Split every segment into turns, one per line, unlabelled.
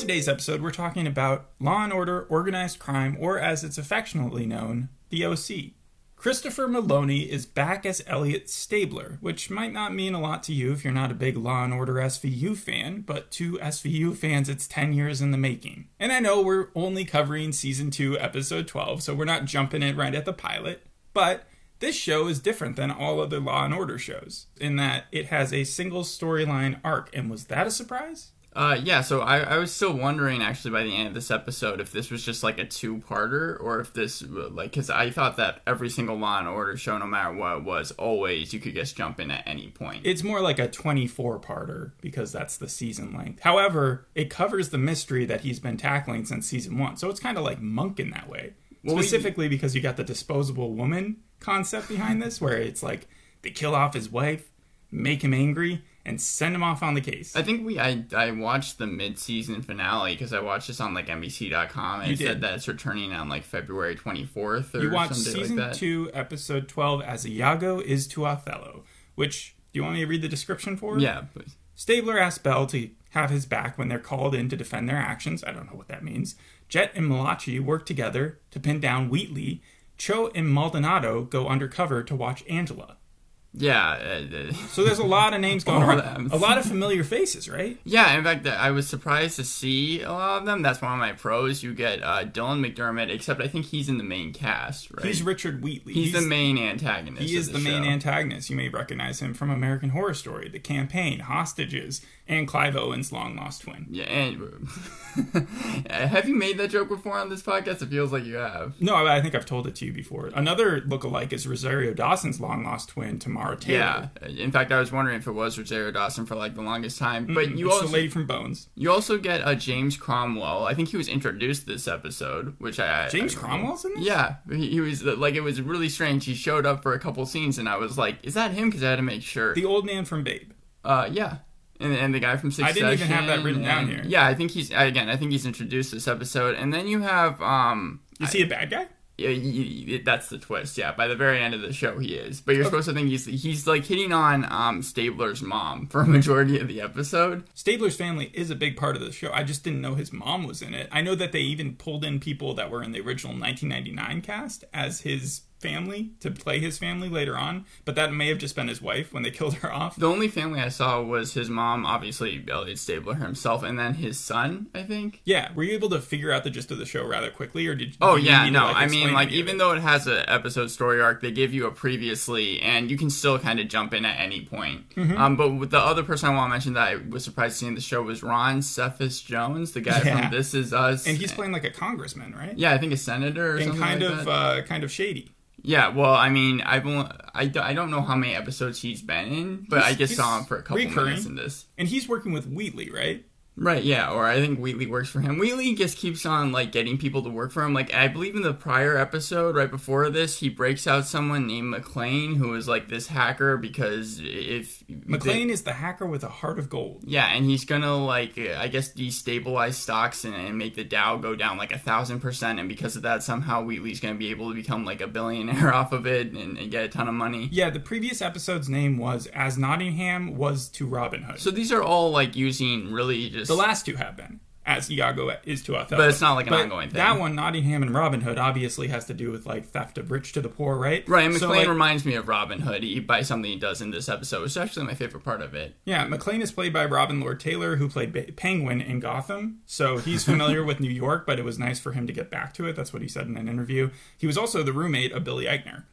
Today's episode, we're talking about Law and Order, Organized Crime, or as it's affectionately known, the OC. Christopher Meloni is back as Elliot Stabler, which might not mean a lot to you if you're not a big Law and Order SVU fan, but to SVU fans, it's 10 years in the making. And I know we're only covering season 2, episode 12, so we're not jumping in right at the pilot, but this show is different than all other Law and Order shows in that it has a single storyline arc. And was that a surprise?
Uh, yeah, so I, I was still wondering actually by the end of this episode if this was just like a two-parter or if this like because I thought that every single Law and Order show, no matter what it was, always you could just jump in at any point.
It's more like a 24-parter because that's the season length. However, it covers the mystery that he's been tackling since season one, so it's kind of like Monk in that way.
Well, we-
Specifically because you got the disposable woman concept behind this, where it's like they kill off his wife, make him angry, and send him off on the case.
I think we I, I watched the mid-season finale because I watched this on like NBC.com and
You
it said
did.
that it's returning on like February 24th or
You watched
something
season
like that.
two, episode 12, as Iago is to Othello, which, do you want me to read the description for?
Yeah, please.
Stabler asks Bell to have his back when they're called in to defend their actions. I don't know what that means. Jet and Malachi work together to pin down Wheatley. Cho and Maldonado go undercover to watch Angela.
Yeah, uh,
So there's a lot of names going around. A lot of familiar faces, right?
yeah. In fact, I was surprised to see a lot of them. That's one of my pros. You get uh, Dylan McDermott, except I think he's in the main cast, right?
He's Richard Wheatley.
He's the main antagonist.
He is the, main antagonist. You may recognize him from American Horror Story, The Campaign, Hostages, and Clive Owen's long lost twin.
Yeah, and have you made that joke before on this podcast? It feels like you have.
No, I I think I've told it to you before. Another lookalike is Rosario Dawson's long lost twin, Tamara Taylor.
Yeah. In fact, I was wondering if it was Rosario Dawson for like the longest time. But you
it's
also
the lady from Bones.
you also get uh, James Cromwell. I think he was introduced this episode, which I
James
I-
Cromwell's in this?
Yeah, he, he was like it was really strange. He showed up for a couple scenes, and I was like, "Is that him?" Because I had to make sure.
The old man from Babe.
Uh, yeah. And, and the guy from Succession.
I didn't even have that written down here.
Yeah, I think he's again. I think he's introduced this episode, and then you have um.
Is he a bad guy?
Yeah, y- y- that's the twist. Yeah, by the very end of the show, he is. But you're supposed to think he's he's like hitting on um Stabler's mom for a majority of the episode.
Stabler's family is a big part of the show. I just didn't know his mom was in it. I know that they even pulled in people that were in the original 1999 cast as his family to play his family later on, but that may have just been his wife when they killed her off.
The only family I saw was his mom, obviously Elliot Stabler himself, and then his son. I think.
Yeah, were you able to figure out the gist of the show rather quickly, or did?
Oh
did
yeah,
to,
no.
like,
I mean, like even
it?
though it has an episode story arc, they give you a previously, and you can still kind of jump in at any point.
Mm-hmm.
Um, but the other person I want to mention that I was surprised to see in the show was Ron Cephas Jones, the guy
Yeah.
from This Is Us,
and he's playing like a congressman, right?
yeah, I think a senator or
and
something
kind
like
of uh, kind of shady.
Yeah, well, I mean, I've only, I, I don't know how many episodes he's been in, but
He's-
I just saw him for a couple
recurring.
minutes in this.
And he's working with Wheatley, right?
Right, yeah, or I think Wheatley works for him. Wheatley just keeps on like getting people to work for him. Like I believe in the prior episode, right before this, he breaks out someone named McLean who is like this hacker because if
McLean is the hacker with a heart of gold.
yeah, and he's gonna like I guess destabilize stocks and, and make the Dow go down like a thousand percent, and because of that, somehow Wheatley's gonna be able to become like a billionaire off of it and, and get a ton of money.
Yeah, the previous episode's name was As Nottingham Was to Robin Hood.
So these are all like using really just
the last two have been. As Iago is to Othello.
But it's not like an
But
ongoing thing.
That one, Nottingham and Robin Hood, obviously has to do with like theft of rich to the poor, right?
Right, and
So,
McLean
like,
reminds me of Robin Hood he, by something he does in this episode. It's actually my favorite part of it.
Yeah, McLean is played by Robin Lord Taylor, who played Ba- Penguin in Gotham. So he's familiar with New York, but it was nice for him to get back to it. That's what he said in an interview. He was also the roommate of Billy Eichner.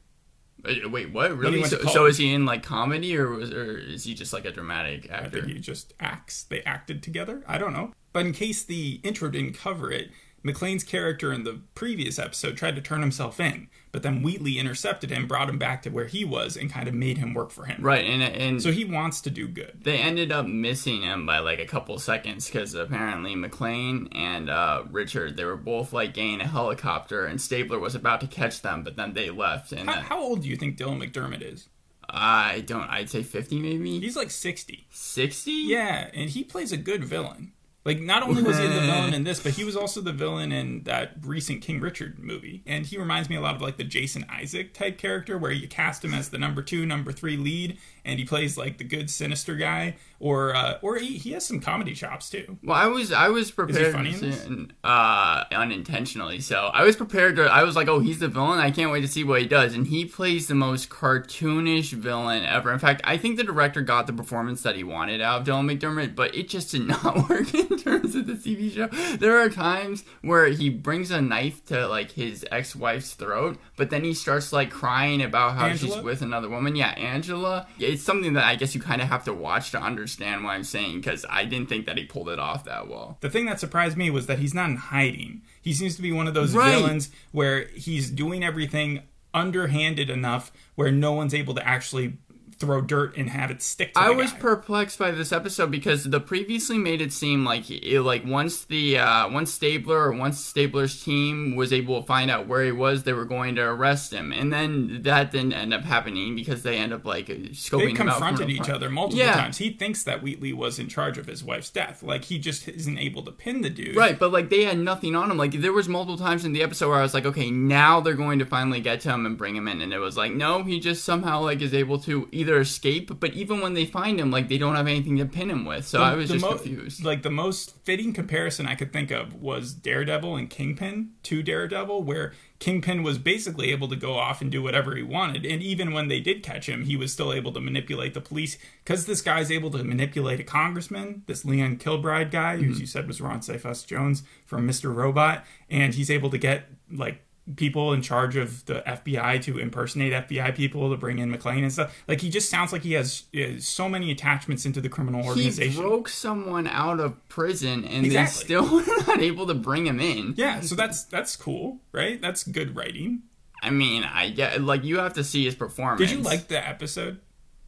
Wait, what? Really? So, so is he in like comedy, or was, or is he just like a dramatic
I
actor?
think he just acts. They acted together. I don't know. But in case the intro didn't cover it, McLean's character in the previous episode tried to turn himself in, but then Wheatley intercepted him, brought him back to where he was, and kind of made him work for him.
Right, and and
So he wants to do good.
they ended up missing him by like a couple seconds because apparently McLean and uh, Richard they were both like getting a helicopter, and Stabler was about to catch them, but then they left. And
How,
then,
how old do you think Dylan McDermott is?
I don't. I'd say fifty, maybe
He's like 60.
sixty.
Yeah, and he plays a good villain. Like, not only was he the villain in this, but he was also the villain in that recent King Richard movie. And he reminds me a lot of like the Jason Isaac type character, where you cast him as the number two, number three lead, and he plays like the good, sinister guy. Or, uh, or he, he has some comedy chops too.
Well, I was I was prepared to- uh unintentionally. So I was prepared to I was like, "Oh, he's the villain. I can't wait to see what he does." And he plays the most cartoonish villain ever. In fact, I think the director got the performance that he wanted out of Dylan McDermott, but it just did not work in terms of the TV show. There are times where he brings a knife to like his ex-wife's throat, but then he starts like crying about how she's with another woman. Yeah, Angela. It's something that I guess you kind of have to watch to understand what I'm saying because I didn't think that he pulled it off that well.
The thing that surprised me was that he's not in hiding. He seems to be one of those
Right.
villains where he's doing everything underhanded enough where no one's able to actually throw dirt and have it stick to
I was
guy.
perplexed by this episode because the previously made it seem like it, like once the uh, once Stabler or once Stabler's team was able to find out where he was, they were going to arrest him, and then that didn't end up happening because they end up like scoping
they
him out. from
confronted each other multiple
Yeah.
times. He thinks that Wheatley was in charge of his wife's death. Like he just isn't able to pin the dude.
Right, but like they had nothing on him. Like there was multiple times in the episode where I was like, okay, now they're going to finally get to him and bring him in, and it was like, no, he just somehow like is able to either escape, but even when they find him, like they don't have anything to pin him with. So I was just
mo-
confused.
Like the most fitting comparison I could think of was Daredevil and Kingpin to Daredevil, where Kingpin was basically able to go off and do whatever he wanted, and even when they did catch him, he was still able to manipulate the police because this guy's able to manipulate a congressman, this Leon Kilbride guy, who
Mm-hmm.
you said was Ron Cephas Jones from Mr. Robot, and he's able to get like people in charge of the FBI to impersonate FBI people to bring in McLean and stuff. Like he just sounds like he has uh, so many attachments into the criminal organization.
he broke someone out of prison, and
Exactly.
they still were not able to bring him in.
Yeah, so that's that's cool, right? That's good writing.
I mean, I get like you have to see his performance.
Did you like the episode?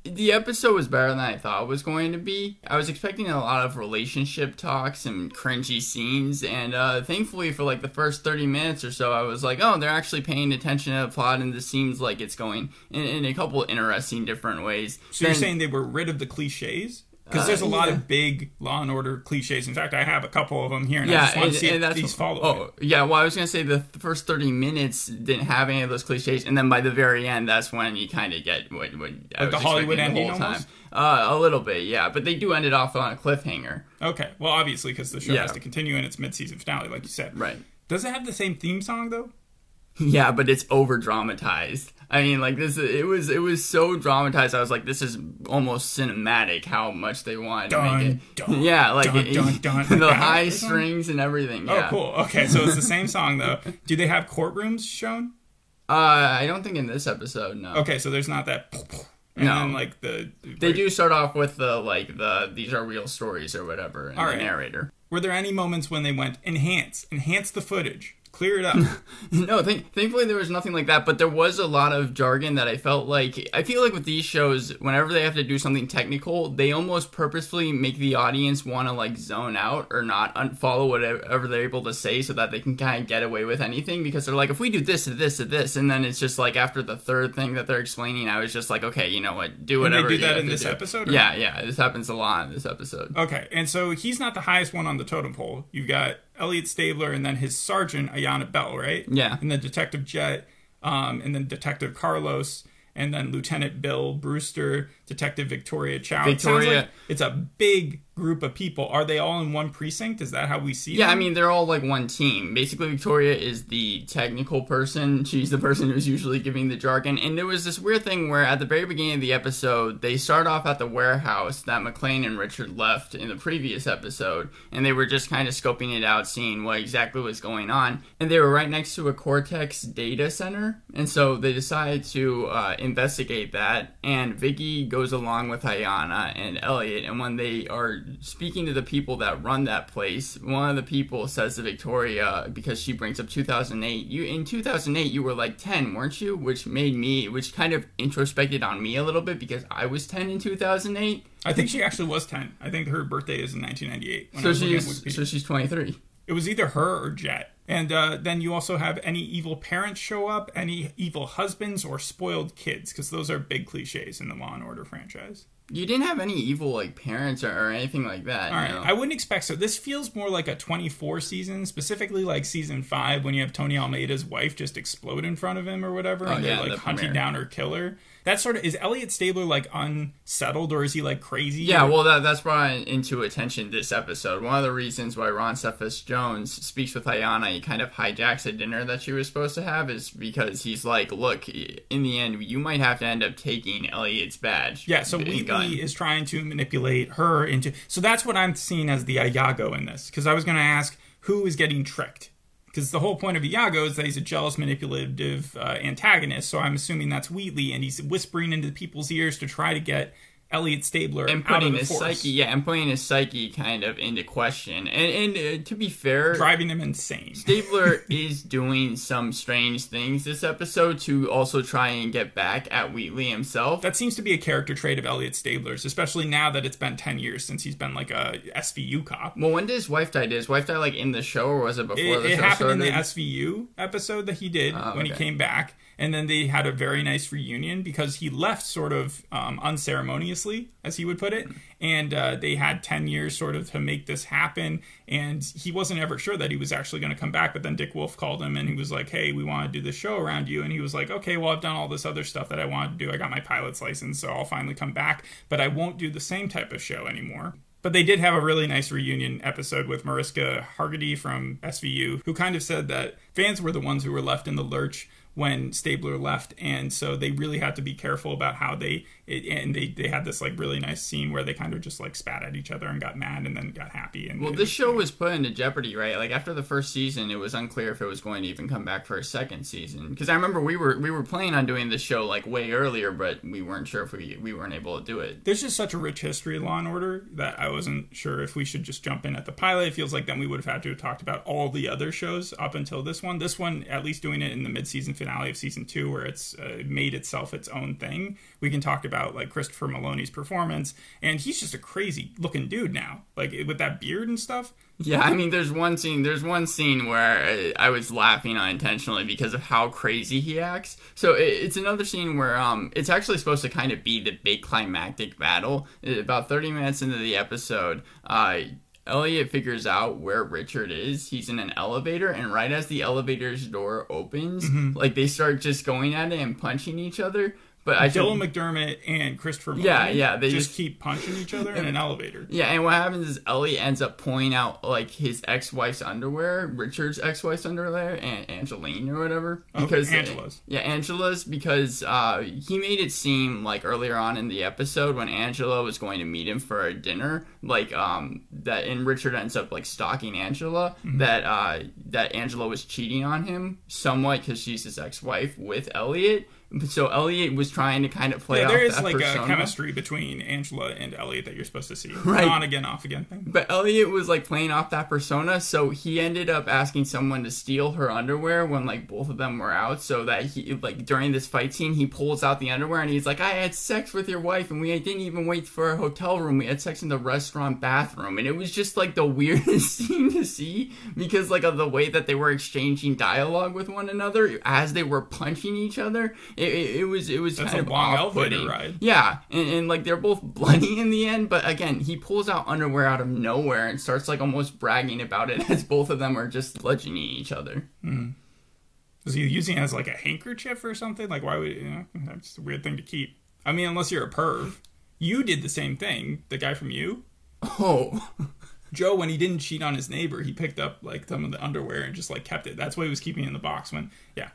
The episode was better than I thought it was going to be. I was expecting a lot of relationship talks and cringy scenes, and uh, thankfully, for like the first 30 minutes or so, I was like, oh, they're actually paying attention to the plot, and this seems like it's going in, in a couple interesting different ways.
So you're saying they were rid of the cliches? Because
Uh,
there's a lot
yeah.
of big Law and Order cliches. In fact, I have a couple of them here, and I just want
and,
to see
and
if these follow.
Oh,
it.
yeah. Well, I was gonna say the th- first thirty minutes didn't have any of those cliches, and then by the very end, that's when you kind of get what, what I
Like the
was
Hollywood
expecting the
ending
whole time. Uh, a little bit, yeah. But they do end it off on a cliffhanger,
Okay, well, obviously, because the show
Yeah.
has to continue in its mid-season finale, like you said.
right?
Does it have the same theme song though?
Yeah, but it's over dramatized. I mean, like this, it was it was so dramatized. I was like, this is almost cinematic. How much they wanted to make it.
Dun, dun,
yeah, like
dun,
it-
dun, dun.
the
Like
high strings and everything.
Oh,
Yeah.
cool. Okay, so it's the same song though. Do they have courtrooms shown?
Uh, I don't think in this episode, no.
Okay, so there's not that. And
No.
then like the
They do start off with the like the these are real stories or whatever, and
All
the
right.
narrator.
Were there any moments when they went enhance, enhance the footage, clear it up?
No, th- thankfully there was nothing like that, but there was a lot of jargon that I felt like I feel like with these shows, whenever they have to do something technical, they almost purposefully make the audience want to like zone out or not un- follow whatever they're able to say, so that they can kind of get away with anything. Because they're like, if we do this to this to this, and then it's just like after the third thing that they're explaining, I was just like, okay, you know what, do
And they
whatever.
do that in this
do.
episode, or-
Yeah, yeah, this happens a lot in this episode.
Okay, and so he's not the highest one on the totem pole. You've got Elliot Stabler and then his sergeant Ayana Bell, right?
Yeah.
And then Detective Jet, um, and then Detective Carlos, and then Lieutenant Bill Brewster, Detective Victoria Chow. It sounds
Victoria-
like it's a big group of people. Are they all in one precinct? Is that how we see
Yeah,
them?
I mean they're all like one team. Basically, Victoria is the technical person. She's the person who's usually giving the jargon. And there was this weird thing where at the very beginning of the episode, they start off at the warehouse that McLean and Richard left in the previous episode, and they were just kind of scoping it out, seeing what exactly was going on. And they were right next to a Cortex data center, and so they decided to uh, investigate that. And Vicky goes along with Ayana and Elliot, and when they are speaking to the people that run that place, one of the people says to Victoria because she brings up 2008. You in 2008 you were like 10, weren't you? Which made me, which kind of introspected on me a little bit because I was 10 in 2008.
I think she actually was 10. I think her birthday is in 1998. when
So
was looking at
she's so she's 23.
It was either her or Jet. And uh, then you also have any evil parents show up, any evil husbands or spoiled kids, because those are big cliches in the Law and Order franchise.
You didn't have any evil like parents or, or anything like that.
All right,
know?
I wouldn't expect so. This feels more like a 24 season, specifically like season five, when you have Tony Almeida's wife just explode in front of him or whatever, oh, and
Oh, yeah,
they're like
the
hunting
premiere.
down her killer. That sort of is Elliot Stabler like unsettled or is he like crazy?
Yeah,
Or-
well, that, that's brought into attention this episode. One of the reasons why Ron Cephas Jones speaks with Ayana, he kind of hijacks a dinner that she was supposed to have, is because he's like, look, in the end, you might have to end up taking Elliot's badge.
Yeah, so
and gun."
Wheatley is trying to manipulate her into. So that's what I'm seeing as the Iago in this. Because I was going to ask who is getting tricked. Because the whole point of Iago is that he's a jealous, manipulative uh, antagonist. So I'm assuming that's Wheatley, and he's whispering into people's ears to try to get Elliot Stabler
and putting his
force,
psyche, yeah, and putting his psyche kind of into question. And, and uh, to be fair,
driving him insane.
Stabler is doing some strange things this episode to also try and get back at Wheatley himself.
That seems to be a character trait of Elliot Stabler's, especially now that it's been 10 years since he's been like a SVU cop.
well, when did his wife die? Did his wife die like in the show, or was it before
It,
the
it
show
happened in the SVU episode that he did
Oh,
when he came back, and then they had a very nice reunion because he left sort of um, unceremoniously, as he would put it, and uh, they had ten years sort of to make this happen. And he wasn't ever sure that he was actually going to come back, but then Dick Wolf called him and he was like, "Hey, we want to do this show around you," and he was like, "Okay, well, I've done all this other stuff that I wanted to do. I got my pilot's license, so I'll finally come back, but I won't do the same type of show anymore." But they did have a really nice reunion episode with Mariska Hargitay from SVU, who kind of said that fans were the ones who were left in the lurch when Stabler left, and so they really had to be careful about how they. It, and they, they had this like really nice scene where they kind of just like spat at each other and got mad and then got happy. And
Well, this show was put into jeopardy, right? Like after the first season, it was unclear if it was going to even come back for a second season. Because I remember we were we were planning on doing this show like way earlier, but we weren't sure if we we weren't able to do it.
there's just such a rich history of Law and Order that I wasn't sure if we should just jump in at the pilot. It feels like then we would have had to have talked about all the other shows up until this one. This one, at least doing it in the mid-season finale of season two, where it's uh, made itself its own thing. We can talk about like Christopher Meloni's performance, and he's just a crazy looking dude now, like with that beard and stuff.
Yeah, I mean, there's one scene. There's one scene where I was laughing unintentionally because of how crazy he acts. So it's another scene where um, it's actually supposed to kind of be the big climactic battle. About 30 minutes into the episode, uh, Elliot figures out where Richard is. He's in an elevator, and right as the elevator's door opens, like they start just going at it and punching each other. But I
Dylan McDermott and Christopher Meloni
Yeah, yeah, they
just,
just-
keep punching each other in an elevator.
Yeah, and what happens is Ellie ends up pulling out like his ex-wife's underwear, Richard's ex-wife's underwear, and Angeline or whatever. Because
Angela's.
Yeah, Angela's because uh, he made it seem like earlier on in the episode when Angela was going to meet him for a dinner, like um that, and Richard ends up like stalking Angela.
Mm-hmm.
That uh that Angela was cheating on him somewhat because she's his ex-wife with Elliot. So Elliot was trying to kind of play
Yeah,
off
there is like
persona.
a chemistry between Angela and Elliot that you're supposed to see.
Right.
On again, off again thing.
But Elliot was like playing off that persona, so he ended up asking someone to steal her underwear when like both of them were out, so that he like during this fight scene he pulls out the underwear and he's like, I had sex with your wife and we didn't even wait for a hotel room. We had sex in the restaurant bathroom. And it was just like the weirdest scene to see because like of the way that they were exchanging dialogue with one another as they were punching each other. It, it, it was it was
That's
kind
a
of
long elevator ride.
Yeah, and, and like they're both bloody in the end, but again, he pulls out underwear out of nowhere and starts like almost bragging about it as both of them are just bludgeoning each other. Hmm.
Was he using it as like a handkerchief or something? Like, why would you know? That's a weird thing to keep. I mean, unless you're a perv. You did the same thing. The guy from you,
Oh,
Joe, when he didn't cheat on his neighbor, he picked up like some of the underwear and just like kept it. That's why he was keeping it in the box. When yeah,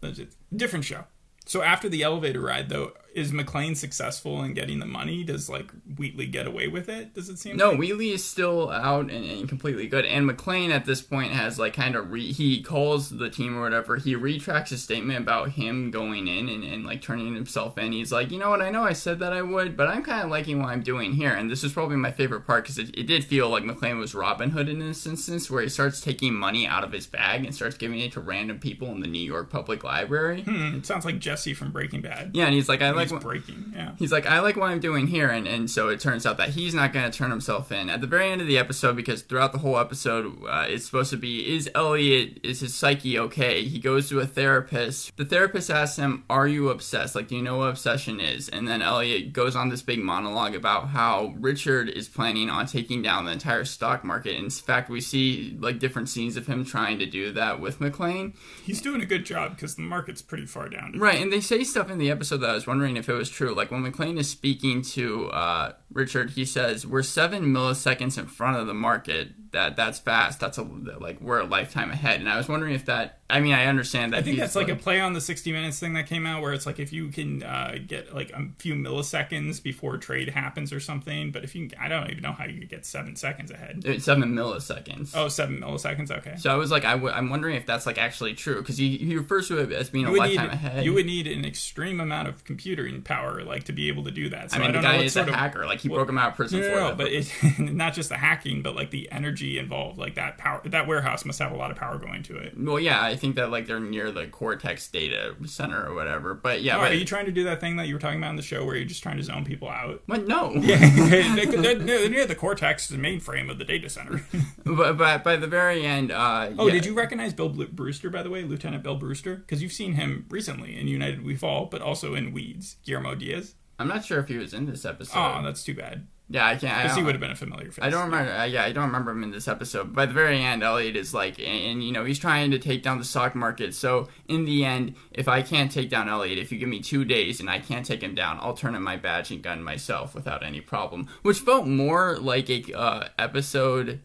that's it. different show. So after the elevator ride, though, is McLean successful in getting the money? Does like Wheatley get away with it? Does it seem?
no,
like?
Wheatley is still out and, and completely good, and McLean at this point has like kind of re- he calls the team or whatever. He retracts his statement about him going in and, and like turning himself in. He's like, you know what? I know I said that I would, but I'm kind of liking what I'm doing here. And this is probably my favorite part because it, it did feel like McLean was Robin Hood in this instance, where he starts taking money out of his bag and starts giving it to random people in the New York Public Library.
Hmm, it sounds like Jesse from Breaking Bad.
Yeah, and he's like, I like
he's breaking. Yeah.
He's like, I like what I'm doing here, and, and so it turns out that he's not going to turn himself in at the very end of the episode because throughout the whole episode, uh, it's supposed to be is Elliot is his psyche okay? He goes to a therapist. The therapist asks him, "Are you obsessed? Like, do you know what obsession is?" And then Elliot goes on this big monologue about how Richard is planning on taking down the entire stock market. In fact, we see like different scenes of him trying to do that with McLean.
He's doing a good job because the market's pretty far down.
Right, and they say stuff in the episode that I was wondering if it was true. Like when McLean is speaking to uh, Richard, he says, "We're seven milliseconds in front of the market. That that's fast. That's a like we're a lifetime ahead." And I was wondering if that. I mean, I understand that.
I think that's like a play on the 60 minutes thing that came out where it's like if you can uh, get like a few milliseconds before trade happens or something, but if you, can, I don't even know how you could get seven seconds ahead.
it's seven milliseconds.
Oh, seven milliseconds. Okay.
So I was like, i w- I'm wondering if that's like actually true because he, he refers to it as being a
You would,
lifetime
need,
ahead.
you would need an extreme amount of computing power, like to be able to do that. So
I mean, the
don't know
guy
what
is a
of-
hacker. Like he broke him out of prison
No,
for
no, no,
that.
but it, not just the hacking, but like the energy involved. Like that power, that warehouse must have a lot of power going to it.
well, yeah, I think that like they're near the Cortex data center or whatever. But yeah,
Oh,
but,
are you trying to do that thing that you were talking about in the show where you're just trying to zone people out?
what? No.
they're, they're- they're near the cortex, the mainframe of the data center.
But, but by the very end, uh,
oh,
yeah.
did you recognize Bill Brewster, by the way, Lieutenant Bill Brewster? Because you've seen him recently in United We Fall, but also in Weeds. Guillermo Diaz.
I'm not sure if he was in this episode.
Oh, that's too bad.
Yeah, I can't. I
Because he would have been a familiar face.
I don't remember. Uh, yeah, I don't remember him in this episode. By the very end, Elliot is like, and, and, you know, he's trying to take down the stock market. So in the end, if I can't take down Elliot, if you give me two days and I can't take him down, I'll turn in my badge and gun myself without any problem. Which felt more like a uh, episode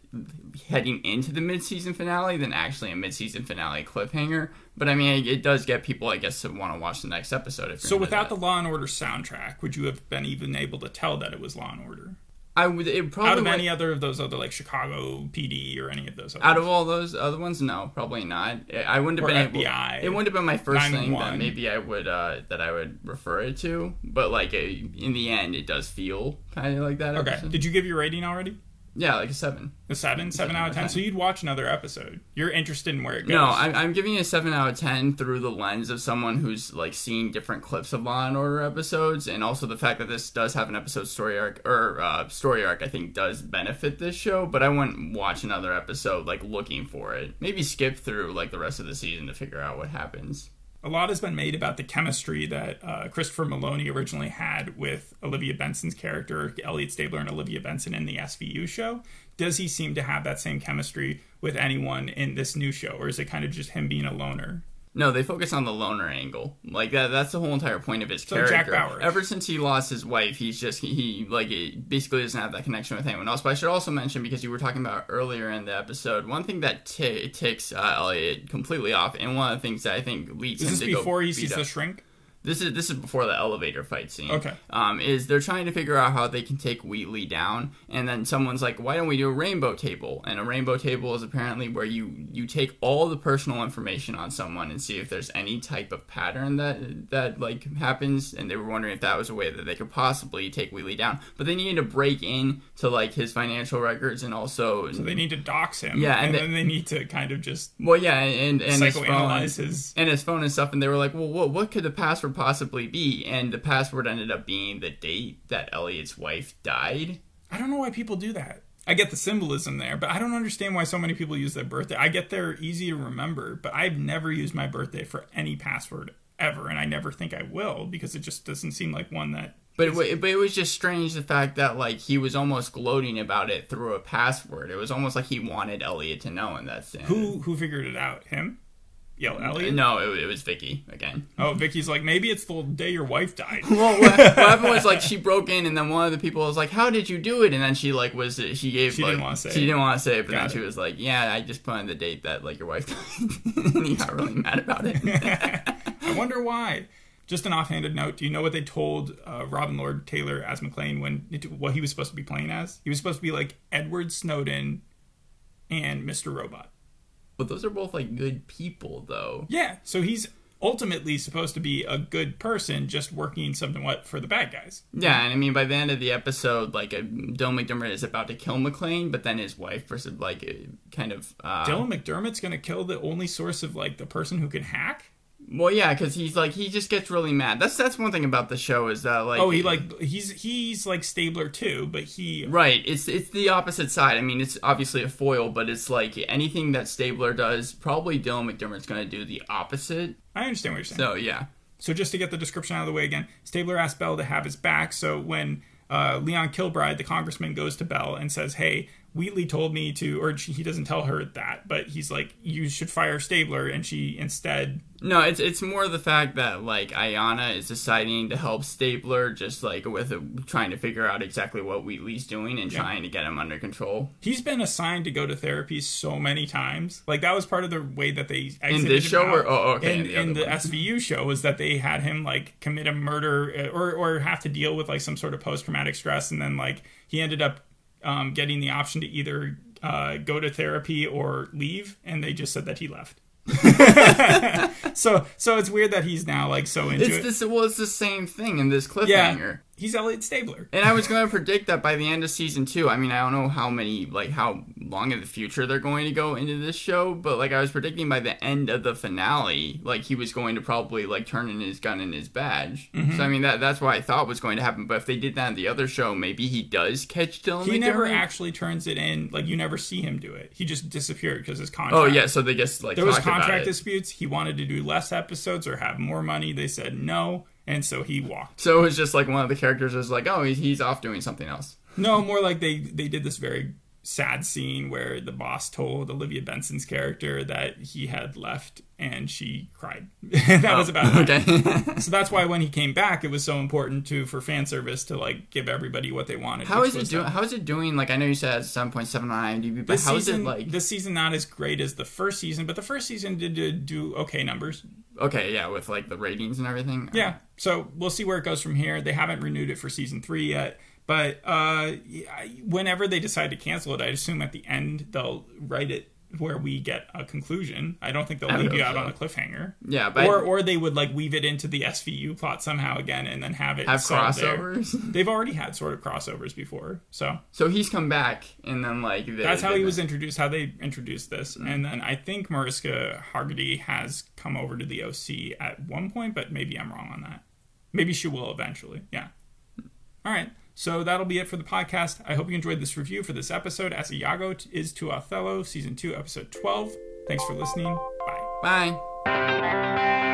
heading into the mid-season finale than actually a mid-season finale cliffhanger. But I mean, it, does get people, I guess, to want to watch the next episode. If you're
So without
that.
the Law and Order soundtrack, would you have been even able to tell that it was Law and Order?
I would it probably
Out of any other of those other like Chicago PD or any of those other
Out of all those other ones, no, probably not. I wouldn't have
Or
been able. It wouldn't have been my first thing that maybe I would uh, that I would refer it to. But like in the end, it does feel kind of like that.
Okay.
episode.
Did you give your rating already?
Yeah, like a seven.
A seven, seven out of ten. So you'd watch another episode. You're interested in where it goes.
No, I'm, I'm giving it a seven out of ten through the lens of someone who's like seeing different clips of Law and Order episodes, and also the fact that this does have an episode story arc or uh, story arc. I think does benefit this show, but I wouldn't watch another episode like looking for it. Maybe skip through like the rest of the season to figure out what happens.
A lot has been made about the chemistry that uh, Christopher Meloni originally had with Olivia Benson's character, Elliot Stabler and Olivia Benson in the SVU show. Does he seem to have that same chemistry with anyone in this new show, or is it kind of just him being a loner?
No, they focus on the loner angle. Like that that's the whole entire point of his
So
character.
Jack Bauer.
Ever since he lost his wife, he's just he, he like it basically doesn't have that connection with anyone else. But I should also mention because you were talking about earlier in the episode, one thing that t- ticks uh, Elliot completely off, and one of the things that I think leads
Is
him
this
to go
before he
beat
sees
up-
the shrink?
This is this is before the elevator fight scene.
Okay.
Um, is they're trying to figure out how they can take Wheatley down, and then someone's like, "Why don't we do a rainbow table?" And a rainbow table is apparently where you you take all the personal information on someone and see if there's any type of pattern that that like happens. And they were wondering if that was a way that they could possibly take Wheatley down, but they needed to break in to like his financial records and also
So they need to dox him.
Yeah,
and,
and
then they need to kind of just
well, yeah, and and his phone
his.
and his phone and stuff, and they were like, "Well, what, what could the password possibly be?" And the password ended up being the date that Elliot's wife died.
I don't know why people do that. I get the symbolism there, but I don't understand why so many people use their birthday. I get they're easy to remember, but I've never used my birthday for any password ever, and I never think I will because it just doesn't seem like one that.
But it, but it was just strange the fact that like he was almost gloating about it through a password. It was almost like he wanted Elliot to know, and that's
Who who figured it out? Him? Yo, Elliot.
No, it, it was Vicky again.
Oh, Vicky's like maybe it's the day your wife died.
Well, what, what happened was like she broke in, and then one of the people was like, "How did you do it?" And then she like was she gave
She
like,
didn't wanna say
she
it.
didn't want to say it, but
Got
then
it.
she was like, "Yeah, I just put on the date that like your wife died," and he got really mad about it.
I wonder why. Just an offhanded note: Do you know what they told uh, Robin Lord Taylor as McLean when what he was supposed to be playing as? He was supposed to be like Edward Snowden and Mr. Robot.
But those are both like good people, though.
Yeah, so he's ultimately supposed to be a good person, just working something what for the bad guys.
Yeah, and I mean, by the end of the episode, like uh, Dylan McDermott is about to kill McLean, but then his wife, versus like uh, kind of uh,
Dylan McDermott's gonna kill the only source of like the person who can hack.
Well, yeah, because he's like he just gets really mad. That's that's one thing about the show is that like
oh, he like he's he's like Stabler too, but he
right. It's it's the opposite side. I mean, it's obviously a foil, but it's like anything that Stabler does, probably Dylan McDermott's going to do the opposite.
I understand what you're saying.
So yeah.
So just to get the description out of the way again, Stabler asked Bell to have his back. So when uh, Leon Kilbride, the congressman, goes to Bell and says, "Hey, Wheatley told me to," or she, he doesn't tell her that, but he's like, "You should fire Stabler," and she instead.
No, it's it's more the fact that like Ayana is deciding to help Stabler, just like with uh trying to figure out exactly what Wheatley's doing and
Yeah.
trying to get him under control.
He's been assigned to go to therapy so many times. Like that was part of the way that they
In this show, or oh, okay,
in,
the
in the. SVU show was that they had him like commit a murder uh, or or have to deal with like some sort of post traumatic stress, and then like he ended up um, getting the option to either uh, go to therapy or leave, and they just said that he left. so so it's weird that he's now like so into
It's
it.
this well, it's the same thing in this
yeah,
cliffhanger.
He's Elliot Stabler.
And I was going to predict that by the end of season two. I mean, I don't know how many, like, how long in the future they're going to go into this show, but like, I was predicting by the end of the finale, like, he was going to probably like turn in his gun and his badge.
Mm-hmm.
So I mean, that that's what I thought was going to happen. But if they did that in the other show, maybe he does catch Dylan.
He never actually turns it in. Like you never see him do it. He just disappeared because his contract.
Oh yeah, so they just like
there was contract disputes. He wanted to do less episodes or have more money. They said no, and so he walked.
So it was just like one of the characters was like, oh, he's, he's off doing something else.
No, more like they they did this very sad scene where the boss told Olivia Benson's character that he had left, and she cried. that was about it.
Oh, okay.
So that's why when he came back, it was so important to for fan service to like give everybody what they wanted.
How is it doing? How is it doing? Like I know you said it's seven point seven on IMDb, but how is
season,
it like?
this season not as great as the first season, but the first season did, did do okay numbers.
Okay, yeah, with like the ratings and everything.
Yeah. So we'll see where it goes from here. They haven't renewed it for season three yet. But uh, whenever they decide to cancel it, I assume at the end they'll write it where we get a conclusion. I don't think they'll
I
leave you out
so.
on a cliffhanger.
yeah, but
Or, or they would like weave it into the SVU plot somehow again and then have it
have
solved there.
crossovers.
They've already had sort of crossovers before, so
So he's come back, and then like they,
that's how he was introduced. How they introduced this, and then I think Mariska Hargitay has come over to the OC at one point, but maybe I'm wrong on that. Maybe she will eventually. Yeah. All right. So that'll be it for the podcast. I hope you enjoyed this review for this episode, as Iago is to Othello, season two, episode twelve. Thanks for listening. Bye.
Bye.